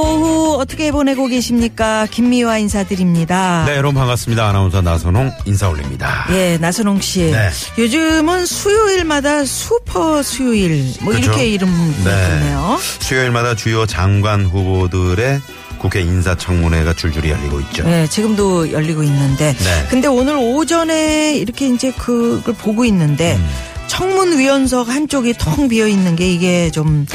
오후 어떻게 보내고 계십니까? 김미화 인사드립니다. 네 여러분 반갑습니다 아나운서 나선홍 인사 올립니다 예, 나선홍 씨. 네. 요즘은 수요일마다 슈퍼 수요일 뭐 그죠? 이렇게 이름 붙네요. 수요일마다 주요 장관 후보들의 국회 인사청문회가 줄줄이 열리고 있죠 네, 지금도 열리고 있는데. 네. 근데 오늘 오전에 이렇게 이제 그걸 보고 있는데 음. 청문위원석 한쪽이 텅 비어 있는 게 이게 좀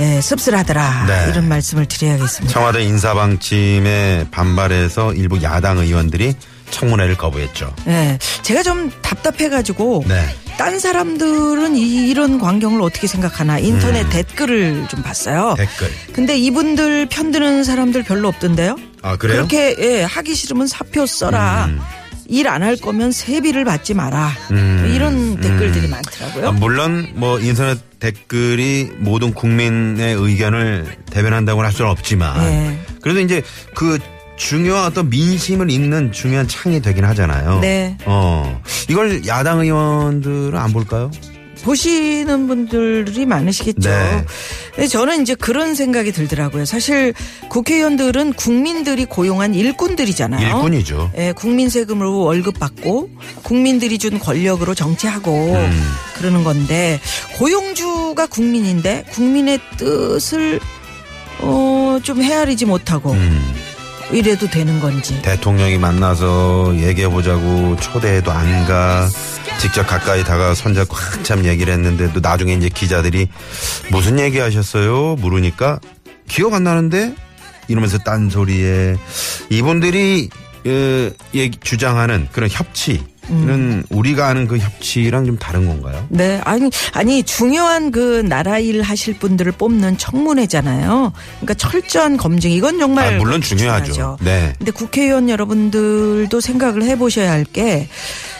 예, 씁쓸하더라. 네. 이런 말씀을 드려야겠습니다. 청와대 인사 방침에 반발해서 일부 야당 의원들이 청문회를 거부했죠 예, 제가 좀 답답해가지고 네. 딴 사람들은 이, 런 광경을 어떻게 생각하나 인터넷 음. 댓글을 좀 봤어요. 댓글 근데 이분들 편드는 사람들 별로 없던데요? 아 그래요? 그렇게 예, 하기 싫으면 사표 써라. 음. 일 안 할 거면 세비를 받지 마라. 음. 이런 댓글들이 음. 많더라고요. 아, 물론 뭐 인터넷 댓글이 모든 국민의 의견을 대변한다고는 할 수는 없지만 네. 그래도 이제 그 중요한 어떤 민심을 읽는 중요한 창이 되긴 하잖아요. 네. 어 이걸 야당 의원들은 안 볼까요? 보시는 분들이 많으시겠죠. 네. 근데 저는 이제 그런 생각이 들더라고요. 사실 국회의원들은 국민들이 고용한 일꾼들이잖아요. 일꾼이죠. 예, 국민 세금으로 월급 받고 국민들이 준 권력으로 정치하고 음. 그러는 건데 고용주가 국민인데 국민의 뜻을 어, 좀 헤아리지 못하고 음, 이래도 되는 건지. 대통령이 만나서 얘기해 보자고 초대해도 안 가. 직접 가까이 다가 손잡고 한참 얘기를 했는데 또 나중에 이제 기자들이 무슨 얘기 하셨어요? 물으니까 기억 안 나는데 이러면서 딴소리에 이분들이 어, 얘기- 주장하는 그런 협치 는 우리가 아는 그 협치랑 좀 다른 건가요? 네, 아니, 아니, 중요한 그 나라 일 하실 분들을 뽑는 청문회잖아요. 그러니까 철저한 검증, 이건 정말. 아, 물론 중요하죠. 중요하죠. 네. 근데 국회의원 여러분들도 생각을 해보셔야 할 게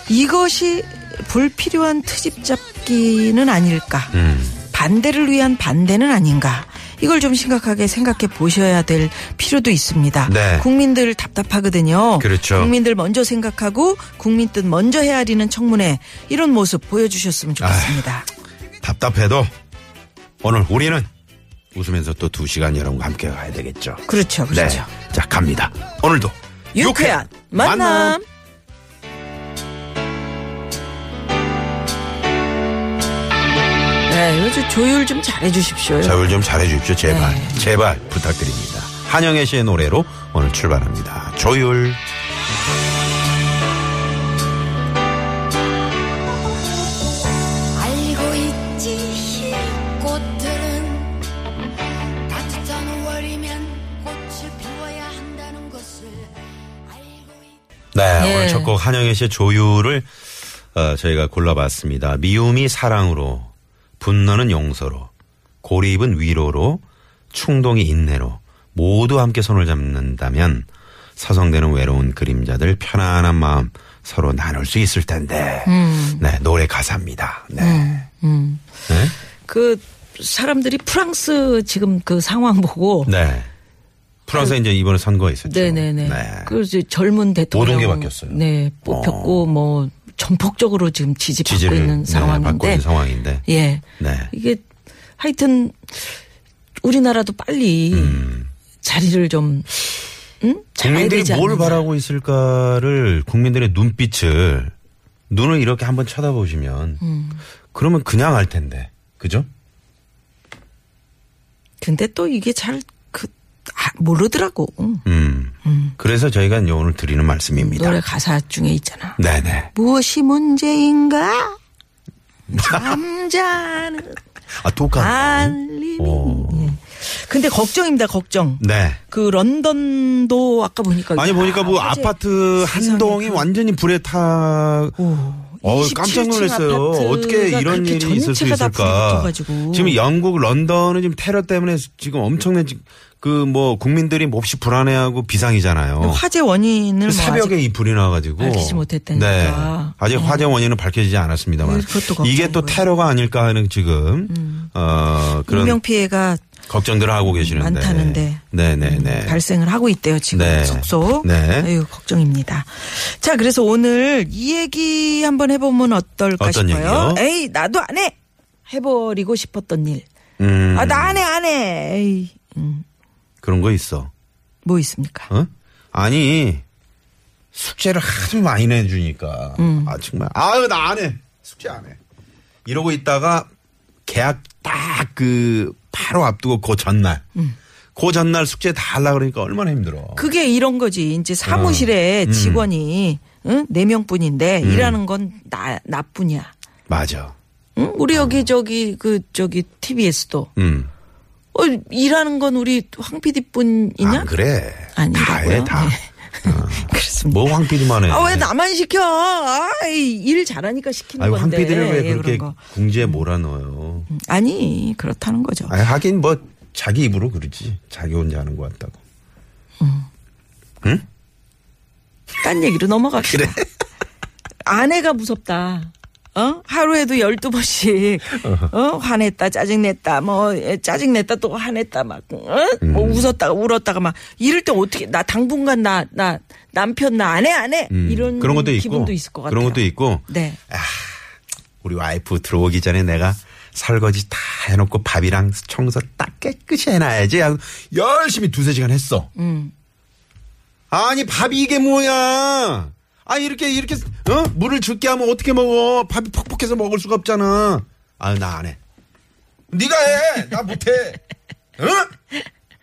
이것이 불필요한 트집 잡기는 아닐까. 음. 반대를 위한 반대는 아닌가. 이걸 좀 심각하게 생각해 보셔야 될 필요도 있습니다. 네. 국민들 답답하거든요. 그렇죠. 국민들 먼저 생각하고 국민 뜻 먼저 헤아리는 청문회 이런 모습 보여주셨으면 좋겠습니다. 답답해도 오늘 우리는 웃으면서 또 두 시간 여러분과 함께 가야 되겠죠. 그렇죠, 그렇죠. 네. 자, 갑니다. 오늘도 유쾌한 만남. 네, 요 즘 조율 좀 잘해 주십시오. 자율 좀 잘해 주십시오. 제발. 네. 제발 부탁드립니다. 한영애 씨의 노래로 오늘 출발합니다. 조율. 알고 있지 꽃들은 따뜻한 월이면 꽃을 피워야 한다는 것을 알고 있 네, 예. 오늘 첫 곡 한영애 씨의 조율을 어, 저희가 골라봤습니다. 미움이 사랑으로, 분노는 용서로, 고립은 위로로, 충동이 인내로 모두 함께 손을 잡는다면 사성되는 외로운 그림자들 편안한 마음 서로 나눌 수 있을 텐데. 네, 노래 가사입니다. 네. 음. 네. 그 사람들이 프랑스 지금 그 상황 보고 네. 프랑스 이제 이번에 선거 있었죠. 네네네. 네. 그 이제 젊은 대통령 모든 게 바뀌었어요. 네, 뽑혔고 뭐 전폭적으로 지금 지지받고 있는 네, 상황인데. 받고 있는 상황인데. 예. 네. 이게 하여튼 우리나라도 빨리 음. 자리를 좀 응? 국민들이 뭘 않느냐. 바라고 있을까를 국민들의 눈빛을 눈을 이렇게 한번 쳐다보시면 음. 그러면 그냥 알 텐데 그죠? 근데 또 이게 잘그 아, 모르더라고. 응. 음. 그래서 저희가 오늘 드리는 말씀입니다. 노래 가사 중에 있잖아. 네네. 무엇이 문제인가? 잠자는 아 독한. 예. 근데 걱정입니다, 걱정. 네. 그 런던도 아까 보니까 아니 보니까 뭐 어제 아파트 한 동이 그- 완전히 불에 타. 오, 어, 27층 깜짝 놀랐어요. 어떻게 이런 일이 있을 수 있을까? 지금 영국 런던은 지금 테러 때문에 지금 엄청난 그 뭐 국민들이 몹시 불안해하고 비상이잖아요. 화재 원인을 뭐 아직 이 불이 나가지고 밝히지 못했다니까. 네. 아직 화재 원인은 밝혀지지 않았습니다만 네, 그것도 이게 또. 음. 테러가 아닐까 하는 지금 어 그런 인명 피해가 걱정들을 하고 계시는데 많다는데. 네네네. 발생을 하고 있대요 지금 네. 속속. 네. 아유 걱정입니다. 자 그래서 오늘 이 얘기 한번 해보면 어떨까 싶어요. 얘기요? 에이 나도 안 해. 해버리고 싶었던 일. 음, 아나 안 해 안 해. 에이 음, 그런 거 있어. 뭐 있습니까? 어? 아니 숙제를 하도 많이 내주니까 음. 아 정말 아유 나 안 해 숙제 안 해 이러고 있다가 계약 딱 그 바로 앞두고 그 전날 음. 그 전날 숙제 다 하려 그러니까 얼마나 힘들어. 그게 이런 거지. 이제 사무실에 음. 직원이 응? 네 명뿐인데 일하는 건 나 나뿐이야. 맞아. 응? 우리 여기 저기 그 저기 TBS도 음. 어, 일하는 건 우리 황 PD뿐이냐? 안 그래. 아니라고요? 다 해, 다. 네. 그렇습니다. 뭐 황피디만 해. 아 왜 나만 시켜? 아이, 일 잘하니까 시키는 아유, 건데. 황피디를 왜 예, 그렇게. 궁지에 몰아넣어요. 아니 그렇다는 거죠. 아니, 하긴 뭐 자기 입으로 그러지. 자기 혼자 하는 것 같다고. 딴 얘기로 넘어갑시다. 아내가 무섭다. 어? 하루에도 12번씩, 어? 화냈다, 짜증냈다, 뭐, 예, 짜증냈다, 또 화냈다, 막, 어? 뭐, 음. 웃었다가 울었다가 막, 이럴 때 어떻게, 나 당분간 나, 나, 남편 나 안 해, 안 해! 음, 이런 그런 것도 있고. 기분도 있을 것 같아요. 그런 것도 있고. 네. 우리 와이프 들어오기 전에 내가 설거지 다 해놓고 밥이랑 청소 딱 깨끗이 해놔야지. 열심히 두세 시간 했어. 음. 아니, 밥이 이게 뭐야? 아, 이렇게, 이렇게, 어? 물을 줄게 하면 어떻게 먹어? 밥이 퍽퍽해서 먹을 수가 없잖아. 아유, 나안 해. 네가 해! 나 못해! 어?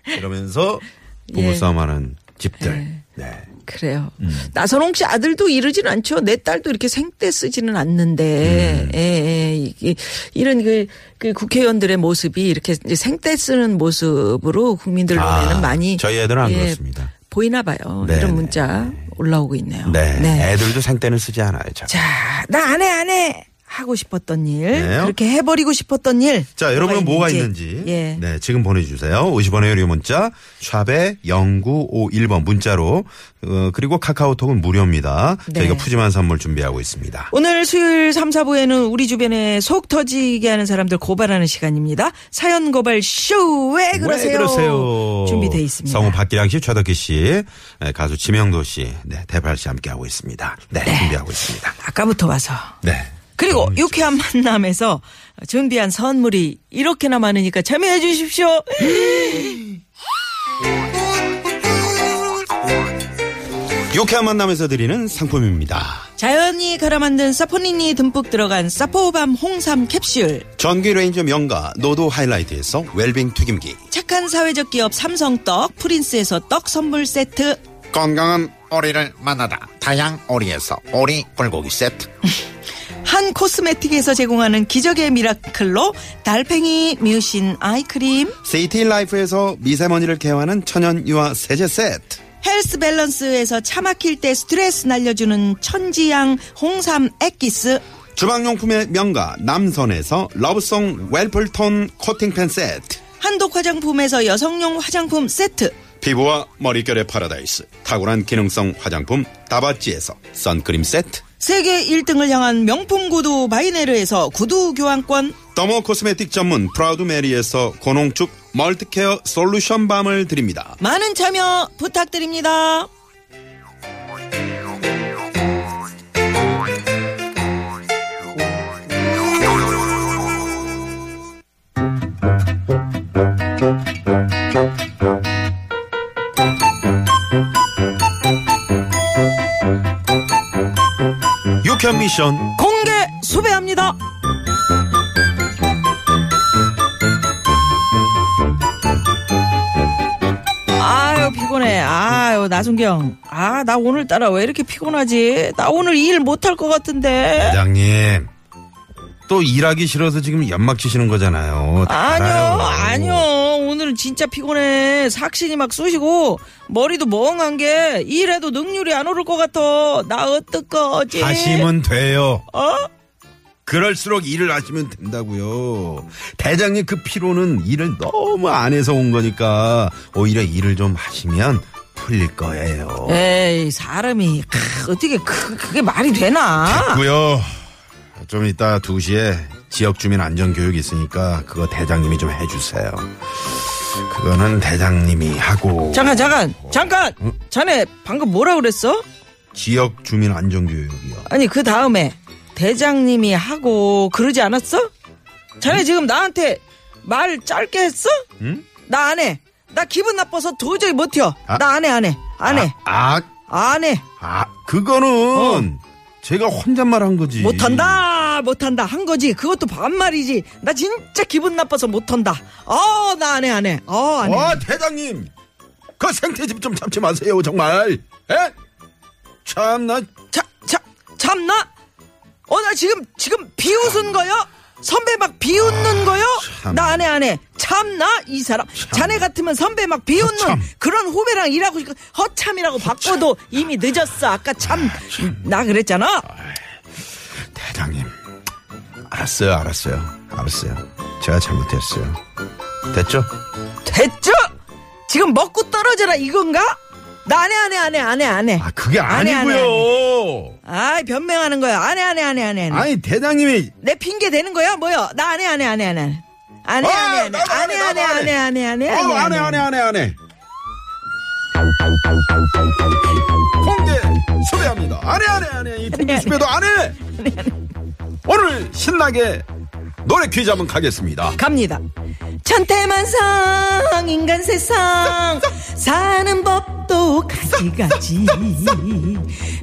이러면서 부부싸움 하는 집들. 네. 그래요. 음. 나선홍 씨 아들도 이러진 않죠. 내 딸도 이렇게 생떼 쓰지는 않는데, 음. 예, 예, 이게 이런 그, 그 국회의원들의 모습이 이렇게 이제 생떼 쓰는 모습으로 국민들 눈에는 아, 많이 저희 애들은 안 예, 그렇습니다. 보이나 봐요. 네, 이런 네, 문자 올라오고 있네요. 네. 애들도 생떼는 쓰지 않아요. 참. 자, 나 안 해, 안 해! 하고 싶었던 일, 네. 그렇게 해버리고 싶었던 일. 자, 여러분은 뭐가 있는지. 예. 네, 지금 보내주세요. 50원의 유료 문자, 샵에 0951번 문자로, 어, 그리고 카카오톡은 무료입니다. 네. 저희가 푸짐한 선물 준비하고 있습니다. 오늘 수요일 3, 4부에는 우리 주변에 속 터지게 하는 사람들 고발하는 시간입니다. 사연 고발 쇼! 왜 그러세요? 왜 그러세요? 준비되어 있습니다. 성우 박기량 씨, 최덕기 씨, 네, 가수 지명도 씨, 네, 대팔 씨 함께하고 있습니다. 네, 준비하고 있습니다. 아까부터 와서. 네. 그리고 너무 유쾌한 만남에서 준비한 선물이 이렇게나 많으니까 참여해 주십시오. 유쾌한 만남에서 드리는 상품입니다. 자연이 갈아 만든 사포닌이 듬뿍 들어간 사포밤 홍삼 캡슐. 전기 레인저 명가 노도 하이라이트에서 웰빙 튀김기. 착한 사회적 기업 삼성떡 프린스에서 떡 선물 세트. 건강한 오리를 만나다 다양 오리에서 오리 불고기 세트 한 코스메틱에서 제공하는 기적의 미라클로 달팽이 뮤신 아이크림. 세이티 라이프에서 미세먼지를 개화하는 천연 유화 세제 세트. 헬스 밸런스에서 차 막힐 때 스트레스 날려주는 천지양 홍삼 액기스. 주방용품의 명가 남선에서 러브송 웰플톤 코팅팬 세트. 한독 화장품에서 여성용 화장품 세트. 피부와 머릿결의 파라다이스. 탁월한 기능성 화장품 다바찌에서 선크림 세트. 세계 1등을 향한 명품 구두 바이네르에서 구두 교환권. 더모 코스메틱 전문 프라우드 메리에서 고농축 multi-care 솔루션 balm을 드립니다. 많은 참여 부탁드립니다. 유쾌한 미션 공개 수배합니다. 아유 피곤해. 아유 나순경. 아 나 오늘따라 왜 이렇게 피곤하지? 나 오늘 일 못할 것 같은데. 회장님 또 일하기 싫어서 지금 연막 치시는 거잖아요. 다 아니요, 알아요. 아니요. 오늘은 진짜 피곤해. 삭신이 막 쑤시고 머리도 멍한 게 일해도 능률이 안 오를 것 같아. 나 어떡하지? 하시면 돼요. 어? 그럴수록 일을 하시면 된다고요. 대장님 그 피로는 일을 너무 안 해서 온 거니까 오히려 일을 좀 하시면 풀릴 거예요. 에이 사람이 크, 어떻게 그, 그게 말이 되나? 고요. 좀 이따 2시에 지역 주민 안전 교육 있으니까 그거 대장님이 좀 해주세요. 그거는 대장님이 하고 잠깐 잠깐 잠깐. 자네 방금 뭐라 그랬어? 지역 주민 안전 교육이요. 아니 그 다음에 대장님이 하고 그러지 않았어? 자네 지금 나한테 말 짧게 했어? 응? 나 안 해. 나 기분 나빠서 도저히 못 튀어. 아. 나안 해, 안 해. 안 해. 아, 안 해. 아, 그거는 제가 혼잣말 한 거지. 어. 못한다, 못한다. 한 거지. 그것도 반말이지. 나 진짜 기분 나빠서 못한다. 어, 나 안 해, 안 해. 어, 안 해. 와 대장님 그 생태집 좀 참지 마세요 정말 에? 참나 자, 자, 참나? 어, 나 지금, 지금 비웃은 거요? 선배 막 비웃는 거요? 참. 나안 해, 안 해. 참나? 이 사람. 자네 같으면 선배 막 비웃는 허참. 그런 후배랑 일하고 싶 허참이라고 바꿔도 이미 늦었어. 아까 참, 나 그랬잖아. 대장님 알았어요 알았어요 알았어요 제가 잘못했어요 됐죠? 됐죠? 지금 먹고 떨어져라 이건가? 나 안 해, 안 해, 안 해, 안 해, 안 해. 아 그게 안 해, 안 해, 안 해. 아니고요 아이, 변명하는 거야. 안 해, 안 해, 안 해, 안 해. 안 해. 아니 대장님이 내 핑계 대는 거야? 뭐야? 나 안 해, 안 해, 안 해, 안 해. 안 해, 아, 안 해, 안 해. 안 해, 안 해, 안 해, 안 해, 안 해, 안 해. 어, 안해 안해 안 해 안 해 공개 수배합니다 안 해 안 해 안 해 이 공개 수배도 안 해 오늘 신나게 노래 퀴즈 한번 가겠습니다. 갑니다. 천태만상 인간 세상. 사는 법도 가지가지.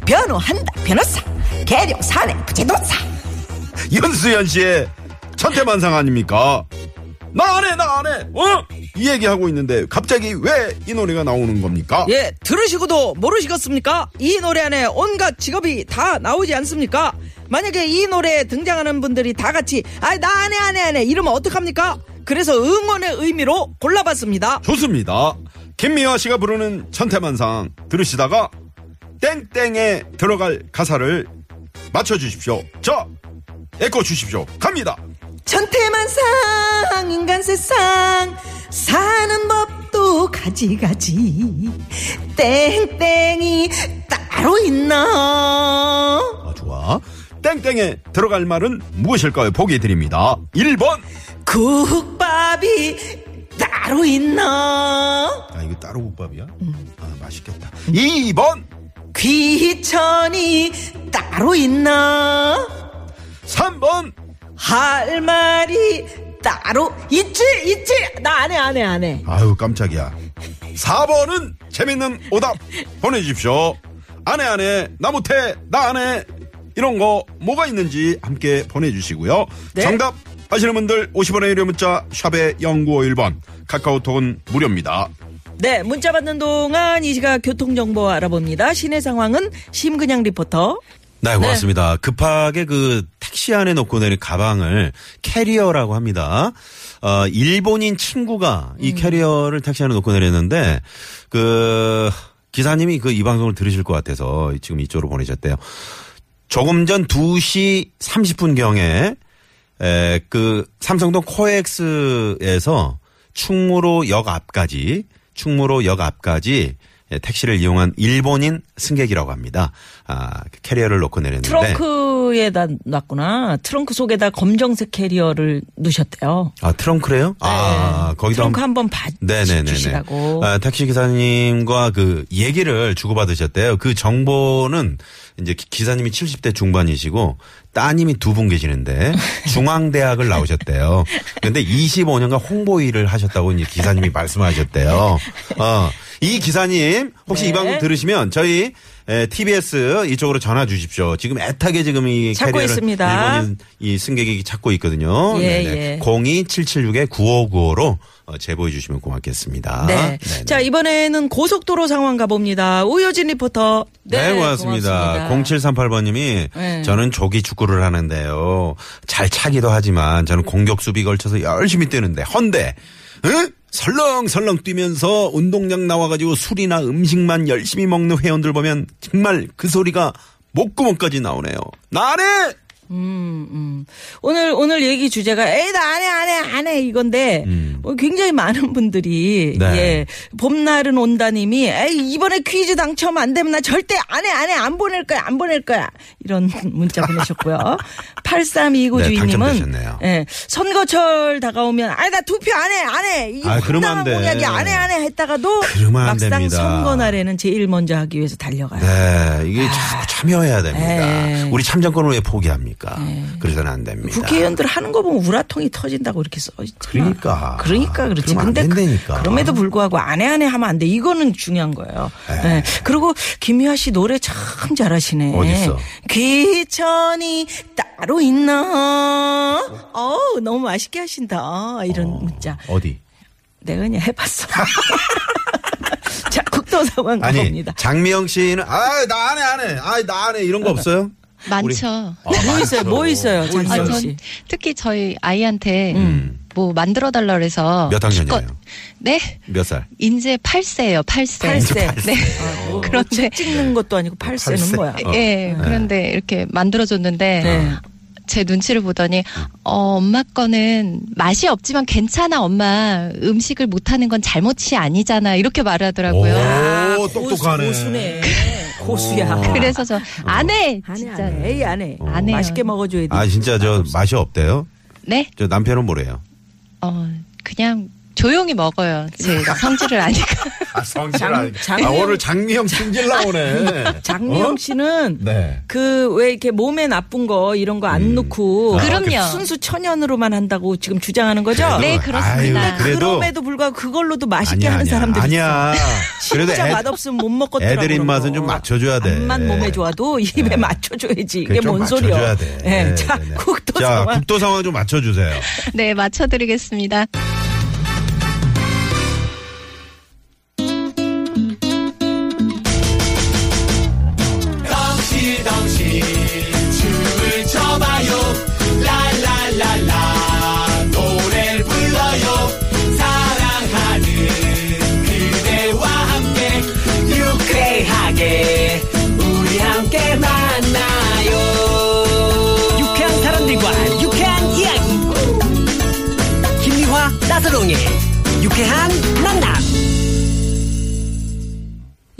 변호한다 변호사. 계룡 사내 부재도사. 연수연 씨의 천태만상 아닙니까? 나 안 해, 나 안 해, 어? 이 얘기하고 있는데 갑자기 왜 이 노래가 나오는 겁니까? 예 들으시고도 모르시겠습니까? 이 노래 안에 온갖 직업이 다 나오지 않습니까? 만약에 이 노래에 등장하는 분들이 다 같이 아 나 안해 안해 안해 이러면 어떡합니까? 그래서 응원의 의미로 골라봤습니다. 좋습니다. 김미화 씨가 부르는 천태만상 들으시다가 땡땡에 들어갈 가사를 맞춰주십시오. 자, 에코 주십시오. 갑니다. 천태만상 인간 세상 사는 법도 가지가지 땡땡이 따로 있나 아, 좋아. 땡땡에 들어갈 말은 무엇일까요? 보기 드립니다. 1번. 국밥이 따로 있나 아, 이거 따로 국밥이야? 아, 맛있겠다. 2번. 귀천이 따로 있나 3번. 할 말이 따로 있지 있지 나 안해 안해 안해 아유, 깜짝이야. 4번은 재밌는 오답 보내주십시오. 안해, 안해, 나 못해, 나 안해. 이런 거 뭐가 있는지 함께 보내주시고요. 네. 정답 아시는 분들 50원의 유료 문자 샵의 0951번 카카오톡은 무료입니다. 네 문자 받는 동안 이 시각 교통정보 알아봅니다 시내 상황은 심근양 리포터 네, 고맙습니다. 급하게 그 택시 안에 놓고 내린 가방을 캐리어라고 합니다. 어, 일본인 친구가 이 캐리어를 택시 안에 놓고 내렸는데 그 기사님이 그 이 방송을 들으실 것 같아서 지금 이쪽으로 보내셨대요. 조금 전 2시 30분경에 에, 그 삼성동 코엑스에서 충무로 역 앞까지 충무로 역 앞까지 예, 택시를 이용한 일본인 승객이라고 합니다. 아, 그 캐리어를 놓고 내렸는데 트렁크에다 놨구나. 트렁크 속에다 검정색 캐리어를 넣으셨대요. 아 트렁크래요? 아 거기다 네. 트렁크 한번 봐 네네네네. 주시라고. 아, 택시 기사님과 그 얘기를 주고받으셨대요. 그 정보는 이제 기- 기사님이 70대 중반이시고 따님이 두 분 계시는데 중앙대학을 나오셨대요. 근데 25년간 홍보 일을 하셨다고 이제 기사님이 말씀하셨대요. 어. 이 기사님 혹시 네. 이 방송 들으시면 저희 에, TBS 이쪽으로 전화 주십시오. 지금 애타게 지금 이 찾고 캐리어를 있습니다. 일본인 이 승객이 찾고 있거든요. 예, 네네. 예. 02776-9595로 어, 제보해 주시면 고맙겠습니다. 네. 네네. 자, 이번에는 고속도로 상황 가봅니다. 우효진 리포터. 네, 고맙습니다. 0738번님이 네. 저는 조기 축구를 하는데요. 잘 차기도 하지만 저는 공격 수비 걸쳐서 열심히 뛰는데 헌데 응? 설렁설렁 뛰면서 운동장 나와가지고 술이나 음식만 열심히 먹는 회원들 보면 정말 그 소리가 목구멍까지 나오네요. 나 네! 오늘 오늘 얘기 주제가 에이 나 안 해 안 해 안 해 이건데 어, 굉장히 많은 분들이 음. 네. 예 봄날은 온다님이 에이 이번에 퀴즈 당첨 안 되면 나 절대 안 해 안 해 안 보낼 거야 안 보낼 거야 이런 문자 보내셨고요. 8329 네, 주인님은. 예 선거철 다가오면 아니 나 투표 안 해 안해 이게 아, 그러면. 공약이 안 해 안 해 했다가도 막상 됩니다. 선거 날에는 제일 먼저 하기 위해서 달려가요. 네, 이게 자꾸 참여해야 됩니다. 네. 우리 참정권을 왜 포기합니까? 그래서는 안 됩니다. 국회의원들 하는 거 보면 우라통이 터진다고 이렇게 써 있잖아. 그러니까. 그러니까 그렇지. 근데 그- 된다니까. 그럼에도 불구하고 안해 안해 하면 안 돼. 이거는 중요한 거예요. 네. 그리고 김미아 씨 노래 참 잘하시네. 어딨어? 귀천이 따로 있나? 어우 너무 맛있게 하신다. 이런 문자. 어디? 내가 그냥 해봤어. 자 국도 상황 아니, 가봅니다. 장미영 씨는, 아, 나 안 해, 안 해. 아, 나 안 해. 이런 거 없어요? 많죠. 아, 뭐 있어요? 뭐 있어요? 아, 전 씨. 특히 저희 아이한테 뭐 만들어 달라 그래서 몇 학년이에요? 기껏- 네? 몇 살? 이제 8세예요. 8세. 팔세. 네. 뭐 그런데 책 찍는 것도 아니고 팔세는 팔세. 뭐야? 어. 예, 그런데 이렇게 만들어 줬는데 네. 제 눈치를 보더니 어, 엄마 거는 맛이 없지만 괜찮아 엄마 음식을 못하는 건 잘못이 아니잖아 이렇게 말하더라고요. 오, 똑똑하네. 고수, 네 고수야. 어. 그래서 저안해안 해, 진짜. 에이, 안 해. 안 해요. 맛있게 먹어줘야 돼. 아, 진짜 저 맛이 없대요? 네, 저 남편은 뭐래요? 어 그냥 조용히 먹어요. 제 성질을 아니까. 아, 성질 장- 장- 아, 오늘 장미영 승질 나오네. 장미영 어? 씨는 네. 그 왜 이렇게 몸에 나쁜 거 이런 거 안 넣고 아, 그럼요. 순수 천연으로만 한다고 지금 주장하는 거죠? 네, 그렇습니다. 아유, 그래도 그럼에도 불구하고 그걸로도 맛있게 아니야, 하는 아니야. 사람들이 아니야. 있어. 그래도 진짜 애- 맛없으면 못 먹겠더라고. 애들 입맛은 거. 좀 맞춰줘야 돼. 앞만 몸에 좋아도 입에 맞춰줘야지. 그게 이게 좀뭔 맞춰줘야 소리야? 돼. 네, 자, 네, 네. 국도 자, 상황. 국도 상황 좀 맞춰주세요. 네, 맞춰드리겠습니다.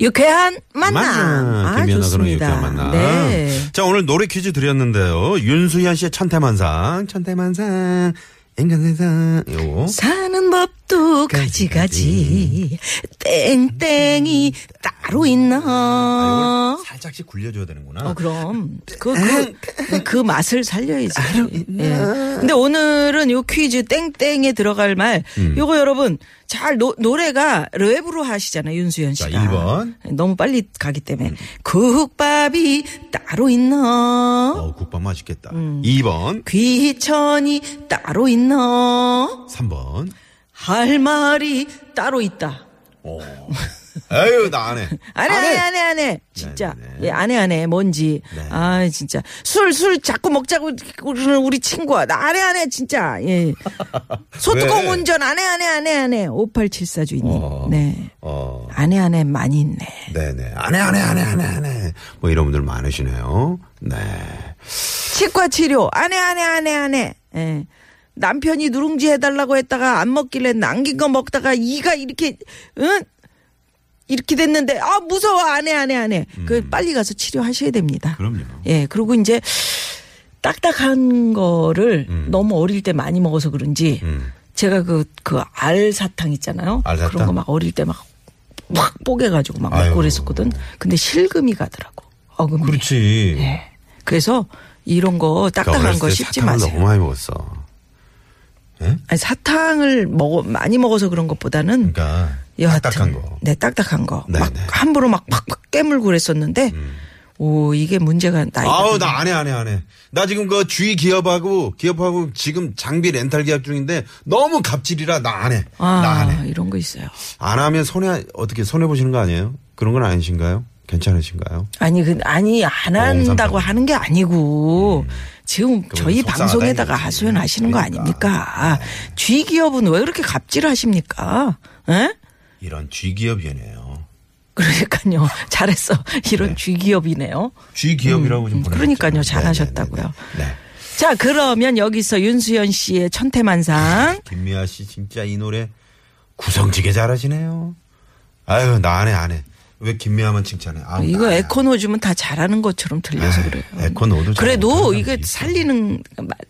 유쾌한 만남. 만나. 아, 김연아 그런. 유쾌한 만남. 네. 자, 오늘 노래 퀴즈 드렸는데요. 윤수현 씨의 천태만상, 천태만상, 인간세상, 요거. 사는 법 도 가지가지 땡땡이 따로 있나? 아, 살짝씩 굴려줘야 되는구나. 어 그럼 그그 그 맛을 살려야지. 예. 근데 오늘은 요 퀴즈 땡땡에 들어갈 말 음. 요거 여러분 잘 노, 노래가 랩으로 하시잖아요 윤수현 자, 씨가. 1번. 너무 빨리 가기 때문에 국밥이 따로 있나? 어, 국밥 맛있겠다. 음. 2번, 귀천이 따로 있나? 3번. 할 말이 따로 있다. 에휴, 나 안 해. 안 해, 안 해, 안 해, 안 해. 진짜. 네, 네. 예, 안 해, 안 해. 뭔지. 네. 아, 진짜. 술, 술 자꾸 먹자고 그러는 우리 친구야. 나 안 해, 안 해, 진짜. 예. 소뚜껑 왜? 운전 안 해, 안 해, 안 해, 안 해. 5874 주인님. 어. 네. 어, 안 해, 안 해, 많이 있네. 네네. 안 해, 안 해, 안 해, 안 해, 안 해. 뭐 이런 분들 많으시네요. 네. 치과 치료. 안 해, 안 해, 안 해, 안 해. 예. 남편이 누룽지 해달라고 했다가 안 먹길래 남긴 거 먹다가 이가 이렇게, 응? 이렇게 됐는데, 아, 무서워. 안 해, 안 해, 안 해. 그, 빨리 가서 치료하셔야 됩니다. 음. 그럼요. 예, 그리고 이제 딱딱한 거를 음. 너무 어릴 때 많이 먹어서 그런지 음. 제가 그, 그 알 사탕 있잖아요. 알사탕? 그런 거 막 어릴 때막확 뽀개가지고 막. 먹고 그랬었거든. 근데 실금이 가더라고. 어금니. 그렇지. 예. 그래서 이런 거 그러니까 딱딱한 거때 씹지 마세요. 너무 많이 먹었어. 아니, 사탕을 먹어 많이 먹어서 그런 것보다는 그러니까 여하튼 딱딱한 거. 네, 딱딱한 거. 네, 막 네. 함부로 막 팍팍 깨물고 그랬었는데 오, 이게 문제가 나이가 아우. 나 안 해, 안 해, 안 해. 나 지금 그 주위 기업하고, 기업하고 지금 장비 렌탈 계약 중인데 너무 갑질이라 나 안 해. 아, 나안 해. 이런 거 있어요. 안 하면 손해, 어떻게 손해 보시는 거 아니에요? 그런 건 아니신가요? 괜찮으신가요? 아니 그 아니 안 한다고 어, 하는 게 아니고 지금 저희 방송에다가. 하소연하시는 거 그러니까. 아닙니까? 쥐 기업은 왜 그렇게 갑질하십니까? 에? 이런 쥐기업이네요. 그러니까요. 잘했어. 이런 네. 쥐 기업이네요. 쥐기업이라고 좀 음. 그러니까요. 네, 잘하셨다고요. 네, 네, 네. 자, 그러면 여기서 윤수연 씨의 천태만상. 김미아 씨 진짜 이 노래 구성지게 잘하시네요. 아유 나 안해 안 해. 왜 김미아만 칭찬해? 아, 이거 나- 에코 넣어주면 다 잘하는 것처럼 들려서 아이, 그래요. 에코 넣어도 잘 그래도 있어. 살리는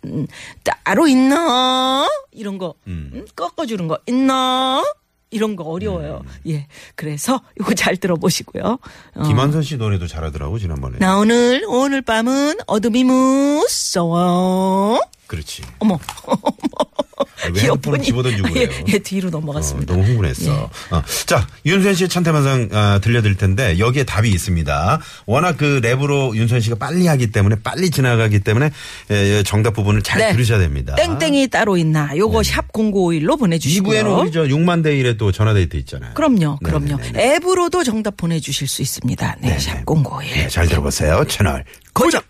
음, 따로 있나 이런 거 음. 음, 꺾어주는 거 있나 이런 거 어려워요. 예, 그래서 이거 잘 들어보시고요. 어. 김한선 씨 노래도 잘하더라고 지난번에. 나 오늘 오늘 밤은 어둠이 무서워. 그렇지. 어머, 핸드폰 집어던지고 예, 그래요? 예, 뒤로 넘어갔습니다. 어, 너무 흥분했어. 어. 자, 윤수현 씨의 천태만상 아, 들려드릴 텐데 여기에 답이 있습니다. 워낙 그 랩으로 윤수현 씨가 빨리 하기 때문에 빨리 지나가기 때문에 예, 정답 부분을 잘 네. 들으셔야 됩니다. 땡땡이 따로 있나? 요거 샵 0951로 보내주시고요. 2부에는 우리 저 6만 대 1에 또 전화데이트 있잖아요. 그럼요, 그럼요. 네네네네. 앱으로도 정답 보내주실 수 있습니다. 네, 샵 0951. 네, 잘 들어보세요. 채널 고정.